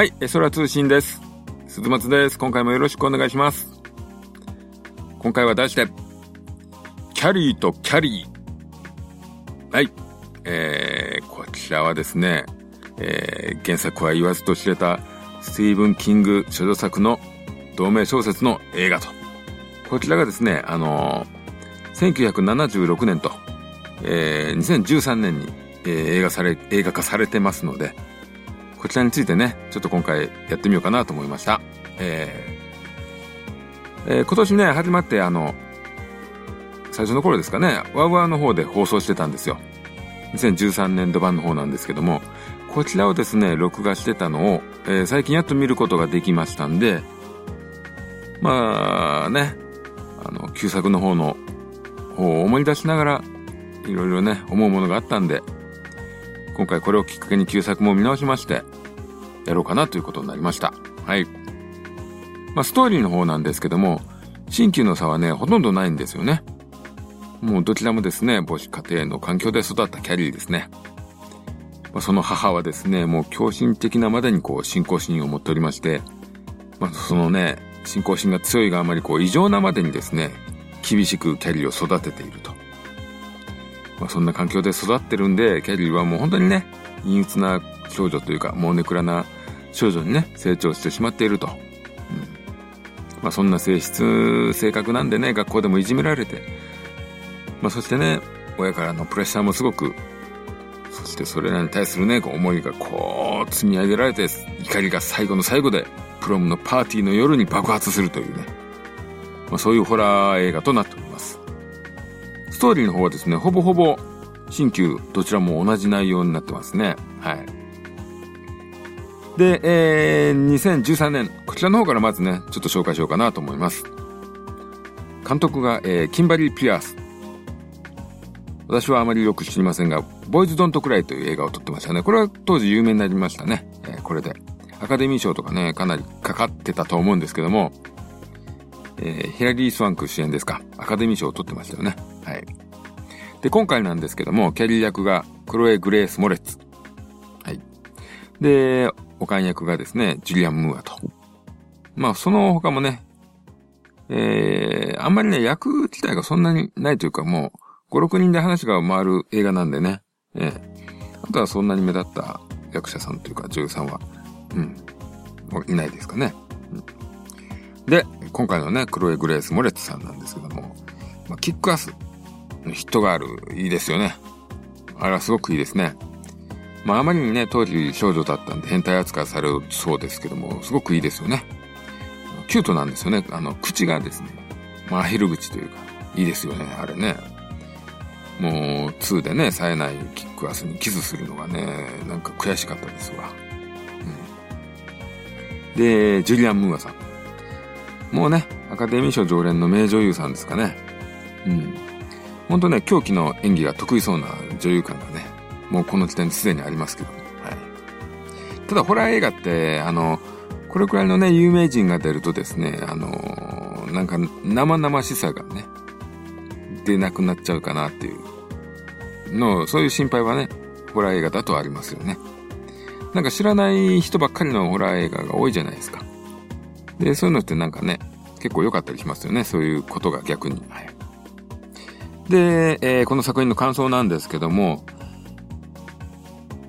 はい、え空通信です。鈴松です。今回もよろしくお願いします。今回は題して、キャリーとキャリー。はい。えー、こちらはですね、えー、原作は言わずと知れたスティーブン・キング所女作の同名小説の映画と。こちらがですね、あのー、1976年と、えー、2013年に、えー、映画され、映画化されてますので、こちらについてね、ちょっと今回やってみようかなと思いました。えーえー今年ね、始まってあの、最初の頃ですかね、ワウワウの方で放送してたんですよ。2013年度版の方なんですけども、こちらをですね、録画してたのを、えー最近やっと見ることができましたんで、まあね、あの、旧作の方の方を思い出しながら、いろいろね、思うものがあったんで、今回これをきっかけに旧作も見直しまして、やろうかなということになりました。はい。まあ、ストーリーの方なんですけども、新旧の差はね、ほとんどないんですよね。もうどちらもですね、母子家庭の環境で育ったキャリーですね。まあ、その母はですね、もう狂信的なまでにこう信仰心を持っておりまして、まあ、そのね、信仰心が強いがあまりこう異常なまでにですね、厳しくキャリーを育てていると。まあ、そんな環境で育ってるんで、キャリーはもう本当にね、陰鬱な少女というか、もうネクラな少女にね、成長してしまっていると。うん。まあ、そんな性質、性格なんでね、学校でもいじめられて、まあ、そしてね、親からのプレッシャーもすごく、そしてそれらに対するね、こう思いがこう積み上げられて、怒りが最後の最後で、プロムのパーティーの夜に爆発するというね、まあ、そういうホラー映画となっております。ストーリーの方はですね、ほぼほぼ、新旧どちらも同じ内容になってますね。はい。で、えー、2013年、こちらの方からまずね、ちょっと紹介しようかなと思います。監督が、えー、キンバリー・ピアース。私はあまりよく知りませんが、ボーイズ・ドント・クライという映画を撮ってましたね。これは当時有名になりましたね。えーこれで。アカデミー賞とかね、かなりかかってたと思うんですけども、えーヒラリー・スワンク主演ですか。アカデミー賞を取ってましたよね。はい。で、今回なんですけども、キャリー役がクロエ・グレース・モレッツ。はい。で、オカン役がですね、ジュリアン・ムーアと。まあ、その他もね、えー、あんまりね、役自体がそんなにないというか、もう、5、6人で話が回る映画なんでね、ええあとはそんなに目立った役者さんというか、女優さんは、うん、いないですかね。うんで、今回のね、クロエ・グレース・モレッツさんなんですけども、まあ、キックアスのヒットがある、いいですよね。あれはすごくいいですね。まあ、あまりにね、当時少女だったんで変態扱いされるそうですけども、すごくいいですよね。キュートなんですよね。あの、口がですね、まあ、アヒル口というか、いいですよね、あれね。もう、2でね、冴えないキックアスにキスするのがね、なんか悔しかったですわ。うん、で、ジュリアン・ムーアさん。もうね、アカデミー賞常連の名女優さんですかね。うん。ほんとね、狂気の演技が得意そうな女優感がね、もうこの時点ですでにありますけども。はい。ただ、ホラー映画って、あの、これくらいのね、有名人が出るとですね、あの、なんか生々しさがね、出なくなっちゃうかなっていうの、そういう心配はね、ホラー映画だとありますよね。なんか知らない人ばっかりのホラー映画が多いじゃないですか。で、そういうのってなんかね、結構良かったりしますよね。そういうことが逆に。はい。で、えーこの作品の感想なんですけども、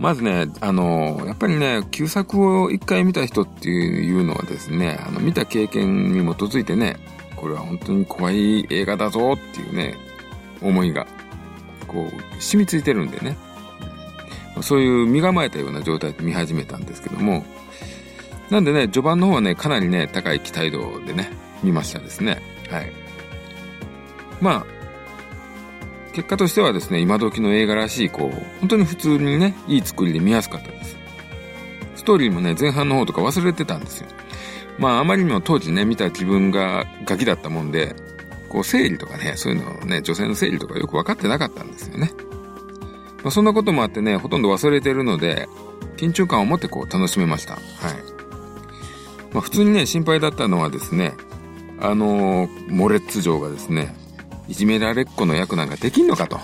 まずね、あの、やっぱりね、旧作を一回見た人っていうのはですね、あの、見た経験に基づいてね、これは本当に怖い映画だぞっていうね、思いが、こう、染みついてるんでね。そういう身構えたような状態で見始めたんですけども、なんでね、序盤の方はね、かなりね、高い期待度でね、見ましたですね。はい。まあ、結果としてはですね、今時の映画らしい、こう、本当に普通にね、いい作りで見やすかったです。ストーリーもね、前半の方とか忘れてたんですよ。まあ、あまりにも当時ね、見た自分がガキだったもんで、こう、生理とかね、そういうのをね、女性の生理とかよく分かってなかったんですよね。まあ、そんなこともあってね、ほとんど忘れてるので、緊張感を持ってこう、楽しめました。はい。まあ、普通にね、心配だったのはですね、あのーモレッツ城がですね、いじめられっ子の役なんかできんのかと。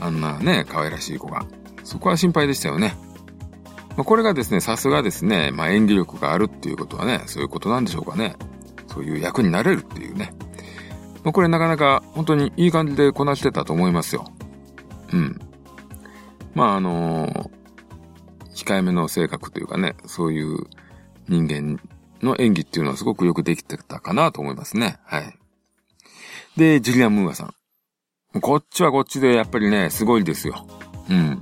あんなね、可愛らしい子が。そこは心配でしたよね。まあ、これがですね、さすがですね、まあ、演技力があるっていうことはね、そういうことなんでしょうかね。そういう役になれるっていうね。まあ、これなかなか本当にいい感じでこなしてたと思いますよ。うん。まああのー、控えめの性格というかね、そういう人間の演技っていうのはすごくよくできてたかなと思いますね。はい。で、ジュリアン・ムーアさん。こっちはこっちでやっぱりね、すごいですよ。うん。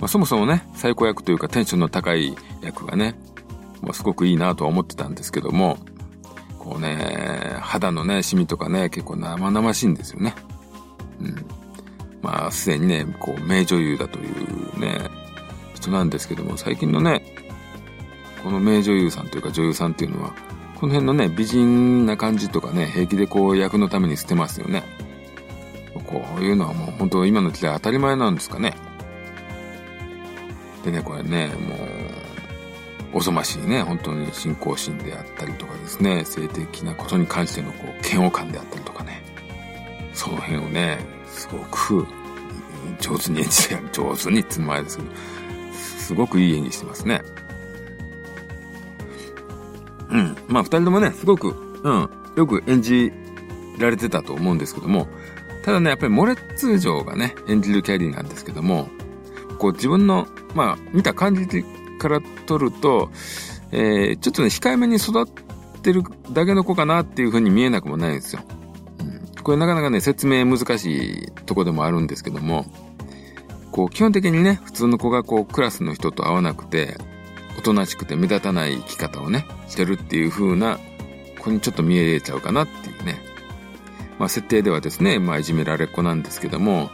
まあ、そもそもね、最高役というかテンションの高い役がね、まあ、すごくいいなとは思ってたんですけども、こうね、肌のね、シミとかね、結構生々しいんですよね。うん。まあ、すでにね、こう、名女優だというね、人なんですけども、最近のね、この名女優さんというか女優さんっていうのは、この辺のね、美人な感じとかね、平気でこう役のために捨てますよね。こういうのはもう本当今の時代当たり前なんですかね。でね、これね、もう、おぞましいね、本当に信仰心であったりとかですね、性的なことに関してのこう、嫌悪感であったりとかね、その辺をね、すごく上手に演じて、上手にって前ですけど、すごくいい演技してますね。まあ二人ともね、すごく、うん、よく演じられてたと思うんですけども、ただね、やっぱりモレッツ城がね、演じるキャリーなんですけども、こう自分のまあ、見た感じから取ると、えー、ちょっとね、控えめに育ってるだけの子かなっていう風に見えなくもないんですよ。うん、これなかなかね、説明難しいとこでもあるんですけども、こう、基本的にね、普通の子がこう、クラスの人と会わなくて、おとなしくて目立たない生き方をね、してるっていう風な子にちょっと見えちゃうかなっていうね。まあ、設定ではですね、まあ、いじめられっ子なんですけども、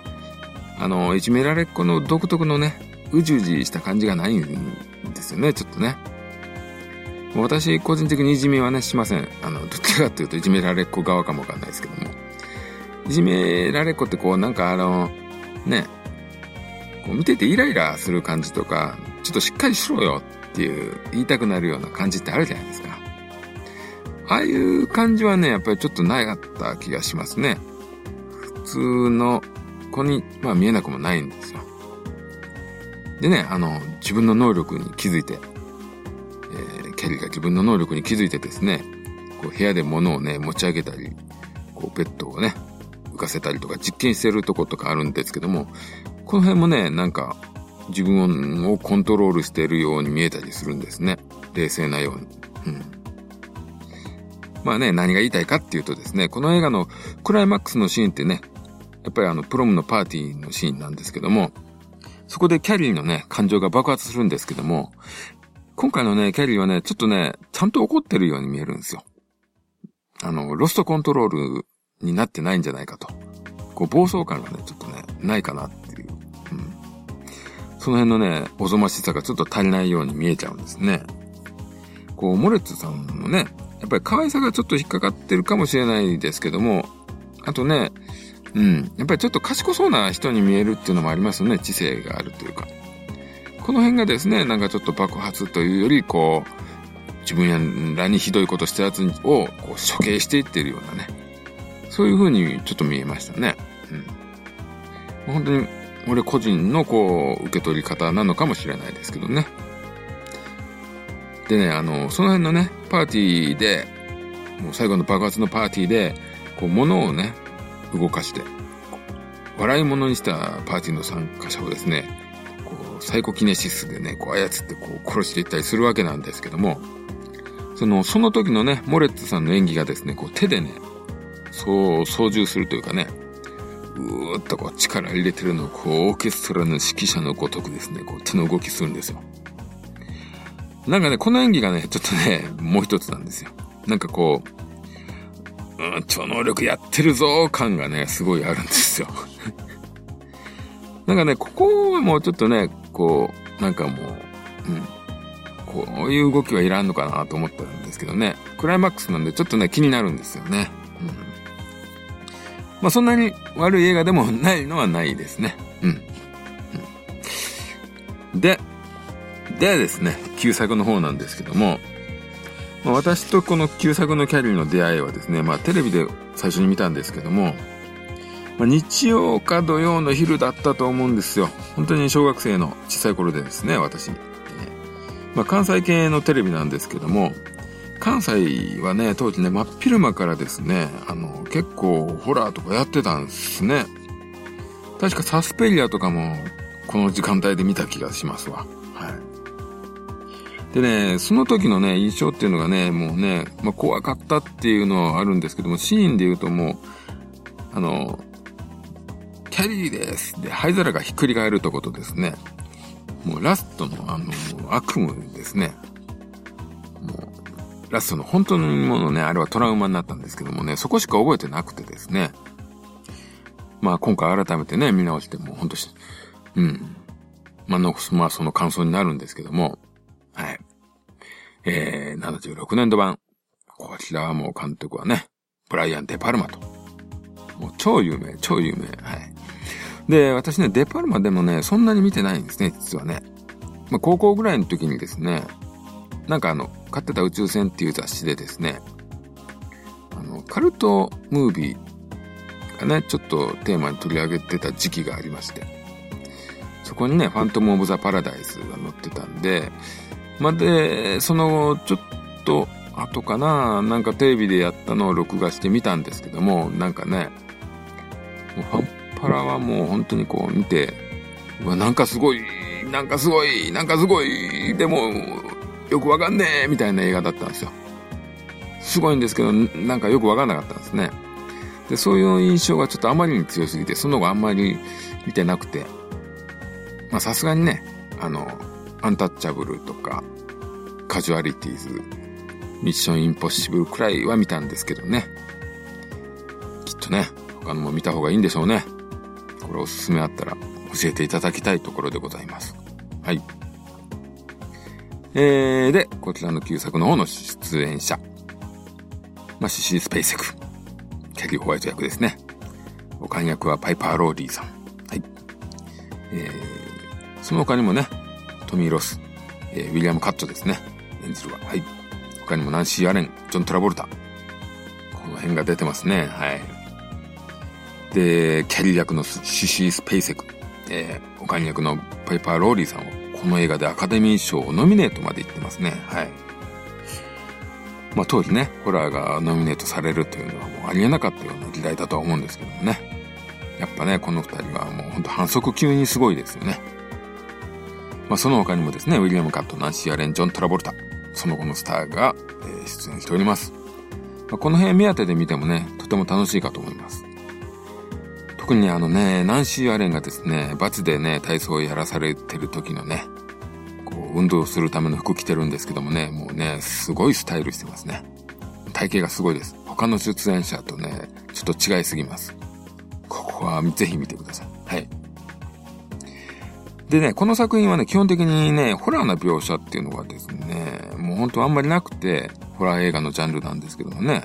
あの、いじめられっ子の独特のね、うじうじした感じがないんですよね、ちょっとね。私、個人的にいじめはね、しません。あの、どっちかっていうと、いじめられっ子側かもわかんないですけども。いじめられっ子ってこう、なんかあの、ね、こう見ててイライラする感じとか、ちょっとしっかりしろよっていう言いたくなるような感じってあるじゃないですか。ああいう感じはね、やっぱりちょっとなかった気がしますね。普通の子に、まあ見えなくもないんですよ。でね、あの、自分の能力に気づいて、えー、キャリーが自分の能力に気づいてですね、こう部屋で物をね、持ち上げたり、こうベッドをね、浮かせたりとか実験してるとことかあるんですけども、この辺もね、なんか自分をコントロールしているように見えたりするんですね。冷静なように。うん。まあね、何が言いたいかっていうとですね、この映画のクライマックスのシーンってね、やっぱりあの、プロムのパーティーのシーンなんですけども、そこでキャリーのね、感情が爆発するんですけども、今回のね、キャリーはね、ちょっとね、ちゃんと怒ってるように見えるんですよ。あの、ロストコントロールになってないんじゃないかと。こう、暴走感がね、ちょっとね、ないかなっ。その辺のね、おぞましさがちょっと足りないように見えちゃうんですね。こう、モレッツさんのね、やっぱり可愛さがちょっと引っかかってるかもしれないですけども、あとね、うん。やっぱりちょっと賢そうな人に見えるっていうのもありますよね。知性があるというか。この辺がですね、なんかちょっと爆発というより、こう、自分らにひどいことしたやつをこう処刑していってるようなね。そういう風にちょっと見えましたね。うん。本当に、俺個人のこう、受け取り方なのかもしれないですけどね。でね、あの、その辺のね、パーティーで、もう最後の爆発のパーティーで、こう、物をね、動かして、笑い物にしたパーティーの参加者をですね、こう、サイコキネシスでね、こう操ってこう殺していったりするわけなんですけども、その、その時のね、モレッツさんの演技がですね、こう手でね、そう操縦するというかね、うーっとこう力入れてるのをこうオーケストラの指揮者のごとくですね、こう手の動きするんですよ。なんかね、この演技がね、ちょっとね、もう一つなんですよ。なんかこう、うん、超能力やってるぞ感がね、すごいあるんですよ。なんかね、ここはもうちょっとね、こう、なんかもう、うん、こういう動きはいらんのかなと思ったんですけどね、クライマックスなんでちょっとね、気になるんですよね。うん。まあそんなに悪い映画でもないのはないですね。うん。うん、で、でですね、旧作の方なんですけども、まあ、私とこの旧作のキャリーの出会いはですね、まあテレビで最初に見たんですけども、まあ、日曜か土曜の昼だったと思うんですよ。本当に小学生の小さい頃でですね、私、まあ、関西系のテレビなんですけども、関西はね、当時ね、真っ昼間からですね、あの、結構ホラーとかやってたんですね。確かサスペリアとかも、この時間帯で見た気がしますわ。はい。でね、その時のね、印象っていうのがね、もうね、まあ、怖かったっていうのはあるんですけども、シーンで言うともう、あの、キャリーですで、灰皿がひっくり返るとことですね、もうラストのあの、悪夢ですね。ラストの本当のものね、あれはトラウマになったんですけどもね、そこしか覚えてなくてですね。まあ今回改めてね、見直しても本当し、うん。まあの、まあその感想になるんですけども、はい。えー、76年度版。こちらはもう監督はね、ブライアン・デ・パルマと。もう超有名、超有名。はい。で、私ね、デパルマでもね、そんなに見てないんですね、実はね。まあ、高校ぐらいの時にですね、なんかあの、買ってた宇宙船っていう雑誌でですね、あの、カルトムービーがね、ちょっとテーマに取り上げてた時期がありまして、そこにね、ファントム・オブ・ザ・パラダイスが載ってたんで、まあ、で、その、ちょっと後かな、なんかテレビでやったのを録画してみたんですけども、なんかね、もうファンパラはもう本当にこう見て、うわ、なんかすごい、なんかすごい、なんかすごい、でも、よくわかんねえみたいな映画だったんですよ。すごいんですけど、なんかよくわかんなかったんですね。で、そういう印象がちょっとあまりに強すぎて、その後あんまり見てなくて、まあさすがにね、あの、アンタッチャブルとか、カジュアリティーズ、ミッションインポッシブルくらいは見たんですけどね。きっとね、他のも見た方がいいんでしょうね。これおすすめあったら教えていただきたいところでございます。はい。えー、で、こちらの旧作の方の出演者。まあ、シシー・スペイセク。キャリー・ホワイト役ですね。おかん役はパイパー・ローリーさん。はい。えー、その他にもね、トミー・ロス、えー、ウィリアム・カットですね。演じるは。はい。他にもナンシー・アレン、ジョン・トラボルタ。この辺が出てますね。はい。で、キャリー役のシシー・スペイセク、えー、おかん役のパイパー・ローリーさんをこの映画でアカデミー賞ノミネートまで行ってますね。はい。まあ当時ね、ホラーがノミネートされるというのはもうありえなかったような時代だとは思うんですけどもね。やっぱね、この二人はもうほんと反則級にすごいですよね。まあその他にもですね、ウィリアム・カット、ナンシー・アレン、ジョン・トラボルタ、その後のスターが、え、出演しております。まあ、この辺目当てで見てもね、とても楽しいかと思います。特にあのね、ナンシー・アレンがですね、罰でね、体操をやらされてる時のね、運動するための服着てるんですけどもね、もうね、すごいスタイルしてますね。体型がすごいです。他の出演者とね、ちょっと違いすぎます。ここはぜひ見てください。はい。でね、この作品はね、基本的にね、ホラーな描写っていうのがですね、もうほんとあんまりなくて、ホラー映画のジャンルなんですけどもね、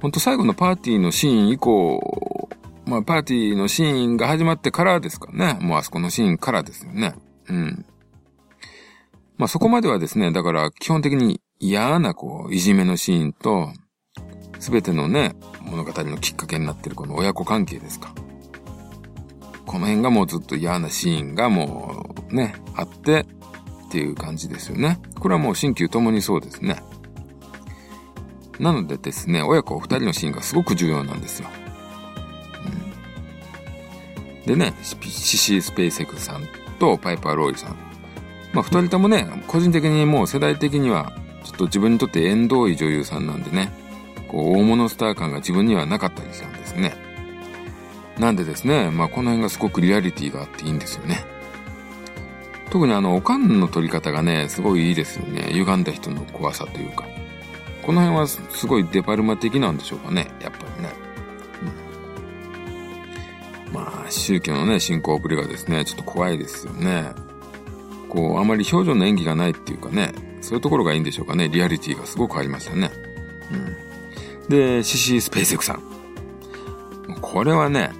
ほんと最後のパーティーのシーン以降まあ、パーティーのシーンが始まってからですかね。もうあそこのシーンからですよね。うん。まあ、そこまではですね、だから基本的に嫌なこう、いじめのシーンと、すべてのね、物語のきっかけになってるこの親子関係ですか。この辺がもうずっと嫌なシーンがもうね、あってっていう感じですよね。これはもう新旧ともにそうですね。なのでですね、親子二人のシーンがすごく重要なんですよ。うんでね、シシー・スペイセクさんとパイパー・ローリさん。まあ、二人ともね、個人的にもう世代的には、ちょっと自分にとって縁遠い女優さんなんでね、こう、大物スター感が自分にはなかったりしたんですね。なんでですね、まあ、この辺がすごくリアリティがあっていいんですよね。特にあの、おかんの撮り方がね、すごいいいですよね。歪んだ人の怖さというか。この辺はすごいデパルマ的なんでしょうかね、やっぱりね。うんまあ、宗教のね、信仰ぶりがですね、ちょっと怖いですよね。こう、あまり表情の演技がないっていうかね、そういうところがいいんでしょうかね。リアリティがすごくありましたね。うん。で、シシー・スペーセクさん。これはね、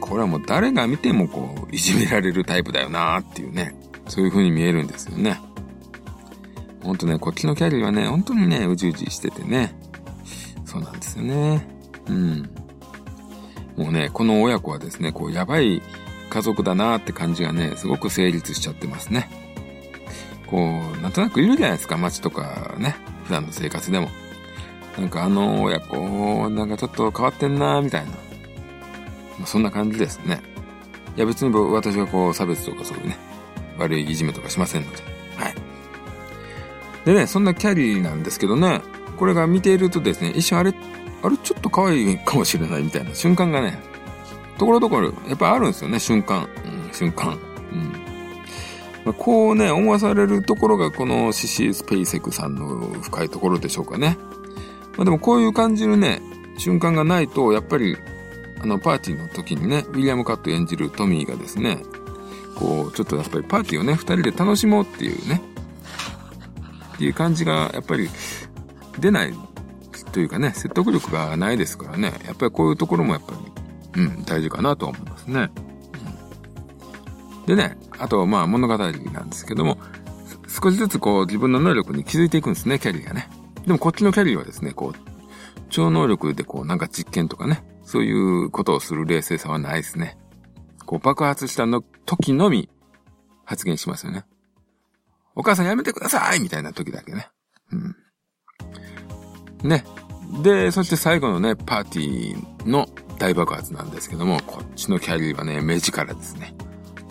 これはもう誰が見てもこう、いじめられるタイプだよなーっていうね、そういう風に見えるんですよね。ほんとね、こっちのキャリーはね、本当にね、うじうじしててね。そうなんですよね。うん。もうね、この親子はですね、こう、やばい家族だなーって感じがね、すごく成立しちゃってますね。こう、なんとなくいるじゃないですか、街とかね。普段の生活でも。なんかあの親子、なんかちょっと変わってんなみたいな。まあ、そんな感じですね。いや別に私はこう差別とかそういうね、悪いいじめとかしませんので。はい。でね、そんなキャリーなんですけどね、これが見ているとですね、一瞬あれ、あれちょっと可愛いかもしれないみたいな瞬間がね、ところどころやっぱあるんですよね、瞬間。うん、瞬間。ま、こうね、思わされるところがこのシシ・スペイセクさんの深いところでしょうかね。まあでもこういう感じるね、瞬間がないと、やっぱり、あの、パーティーの時にね、ウィリアム・カット演じるトミーがですね、こう、ちょっとやっぱりパーティーをね、二人で楽しもうっていうね、っていう感じが、やっぱり出ないというかね、説得力がないですからね、やっぱりこういうところもやっぱり、うん、大事かなと思いますね。うん、でね、あと、まあ物語なんですけども、少しずつこう自分の能力に気づいていくんですね、キャリーがね。でもこっちのキャリーはですね、こう、超能力でこうなんか実験とかね、そういうことをする冷静さはないですね。こう爆発したの時のみ発言しますよね。お母さんやめてくださいみたいな時だけね。うん。ね。で、そして最後のね、パーティーの大爆発なんですけども、こっちのキャリーはね、目力ですね。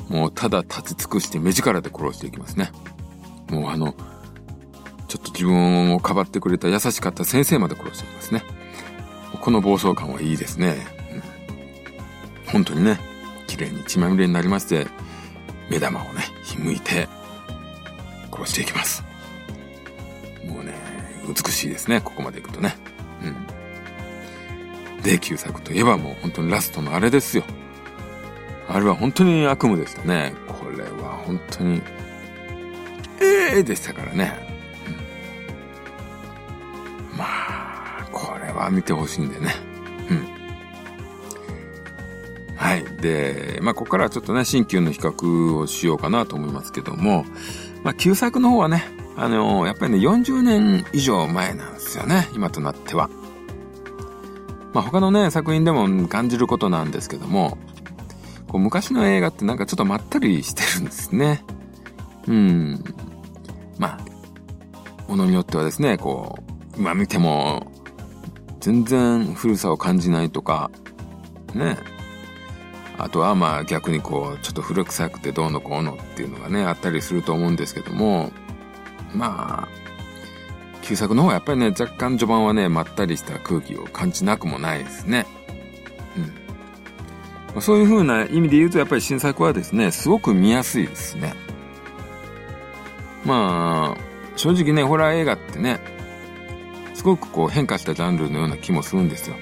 もうただ立ち尽くして目力で殺していきますね。もうあの、ちょっと自分をかばってくれた優しかった先生まで殺していきますね。この暴走感はいいですね。うん、本当にね、綺麗に血まみれになりまして、目玉をね、ひむいて、殺していきます。もうね、美しいですね、ここまで行くとね。うん。で、旧作といえばもう本当にラストのあれですよ。あれは本当に悪夢でしたね。これは本当に、ええー、でしたからね。うん、まあ、これは見てほしいんでね。うん。はい。で、まあ、ここからはちょっとね、新旧の比較をしようかなと思いますけども、まあ、旧作の方はね、あのー、やっぱりね、40年以上前なんですよね、今となっては。まあ、他のね、作品でも感じることなんですけども、こう昔の映画ってなんかちょっとまったりしてるんですね。うん。まあ、ものによってはですね、こう、今見ても、全然古さを感じないとか、ね。あとはまあ逆にこう、ちょっと古臭くてどうのこうのっていうのがね、あったりすると思うんですけども、まあ、旧作の方はやっぱりね、若干序盤はね、まったりした空気を感じなくもないですね。そういう風な意味で言うと、やっぱり新作はですね、すごく見やすいですね。まあ、正直ね、ホラー映画ってね、すごくこう変化したジャンルのような気もするんですよ。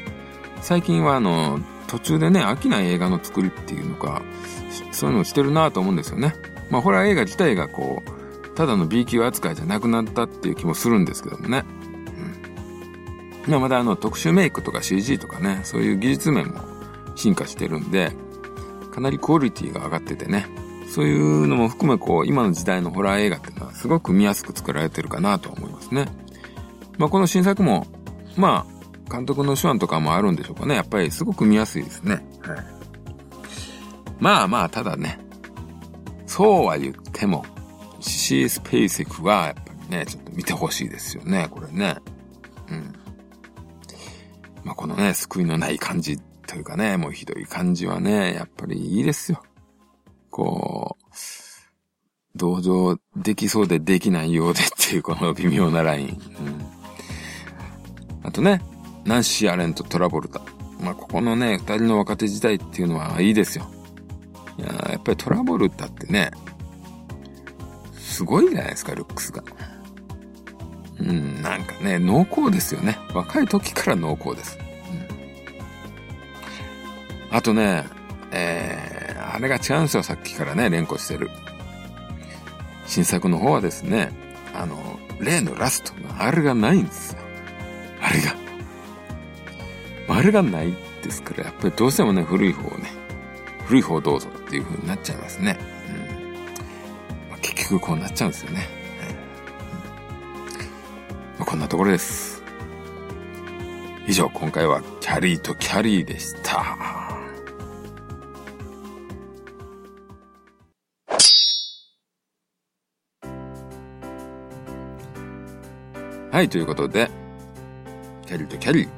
最近はあの、途中でね、飽きない映画の作りっていうのか、そういうのをしてるなと思うんですよね。まあ、ホラー映画自体がこう、ただの B 級扱いじゃなくなったっていう気もするんですけどもね。うん。まあ、まだあの、特殊メイクとか CG とかね、そういう技術面も進化してるんで、かなりクオリティが上がっててね、そういうのも含めこう、今の時代のホラー映画っていうのはすごく見やすく作られてるかなと思いますね。まあこの新作も、まあ、監督の手腕とかもあるんでしょうかね。やっぱりすごく見やすいですね。はい。まあまあ、ただね、そうは言っても、シシー・スペイセクはやっぱりね、ちょっと見てほしいですよね、これね。うん。まあこのね、救いのない感じというかね、もうひどい感じはね、やっぱりいいですよ。こう、同情できそうでできないようでっていうこの微妙なライン。うん、あとね、ナンシー・アレンとトラボルタ。まあ、ここのね、二人の若手時代っていうのはいいですよ。いややっぱりトラボルタってね、すごいじゃないですか、ルックスが。うん、なんかね、濃厚ですよね。若い時から濃厚です。あとね、えー、あれが違うんですよ、さっきからね、連呼してる。新作の方はですね、あの、例のラストのあれがないんですよ。あれが。あれがないですから、やっぱりどうしてもね、古い方をね、古い方どうぞっていう風になっちゃいますね。うんまあ、結局こうなっちゃうんですよね。うんまあ、こんなところです。以上、今回はキャリーとキャリーでした。はい、ということで、キャリーとキャリー、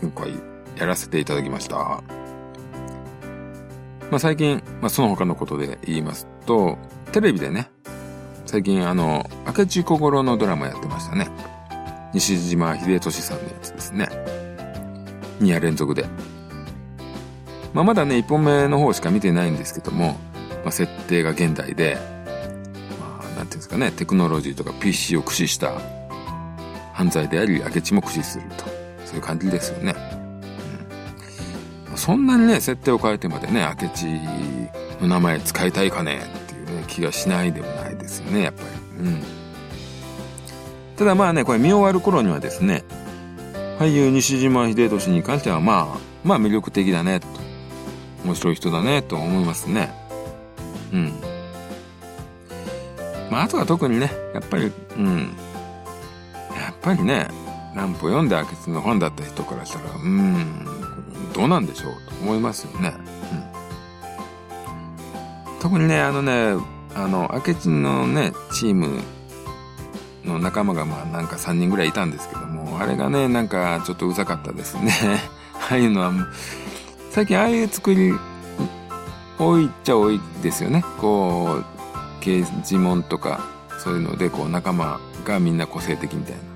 今回やらせていただきました。まあ最近、まあその他のことで言いますと、テレビでね、最近あの、明智小五郎のドラマやってましたね。西島秀俊さんのやつですね。2夜連続で。まあまだね、1本目の方しか見てないんですけども、まあ設定が現代で、まあなんていうんですかね、テクノロジーとか PC を駆使した犯罪であり、明智も駆使すると。そういう感じですよね。うん、そんなにね、設定を変えてまでね、明智の名前使いたいかねっていうね、気がしないでもないですよね、やっぱり。うん。ただまあね、これ見終わる頃にはですね、俳優西島秀俊に関してはまあ、まあ魅力的だね、と。面白い人だね、と思いますね。うん。まああとは特にね、やっぱり、うん。やっぱりね、乱歩読んで明智の本だった人からしたら、うん、どうなんでしょう？と思いますよね。うん。特にね、あのね、あの、明智のね、チームの仲間がまあなんか3人ぐらいいたんですけども、あれがね、なんかちょっとうざかったですね。ああいうのは、最近ああいう作り、多いっちゃ多いですよね。こう、刑事門とか、そういうので、こう仲間がみんな個性的みたいな。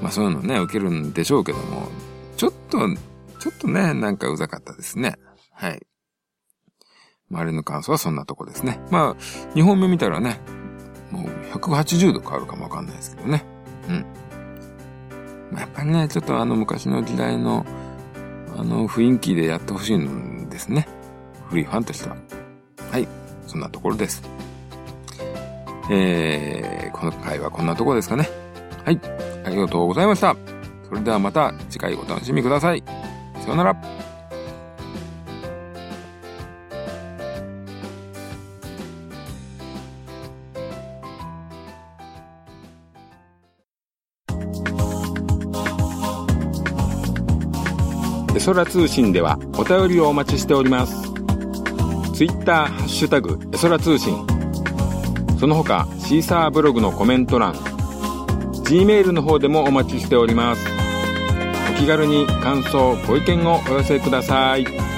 まあそういうのね、受けるんでしょうけども、ちょっと、ちょっとね、なんかうざかったですね。はい。周りの感想はそんなとこですね。まあ、2本目見たらね、もう180度変わるかもわかんないですけどね。うん。まあ、やっぱりね、ちょっとあの昔の時代の、あの雰囲気でやってほしいんですね。古いファンとしては。はい。そんなところです。えー、この回はこんなところですかね。はい。ありがとうございました。それではまた次回お楽しみください。さようなら。エソラ通信ではお便りをお待ちしております。ツイッターハッシュタグエソラ通信。その他シーサーブログのコメント欄、Gmail の方でもお待ちしております。お気軽に感想、ご意見をお寄せください。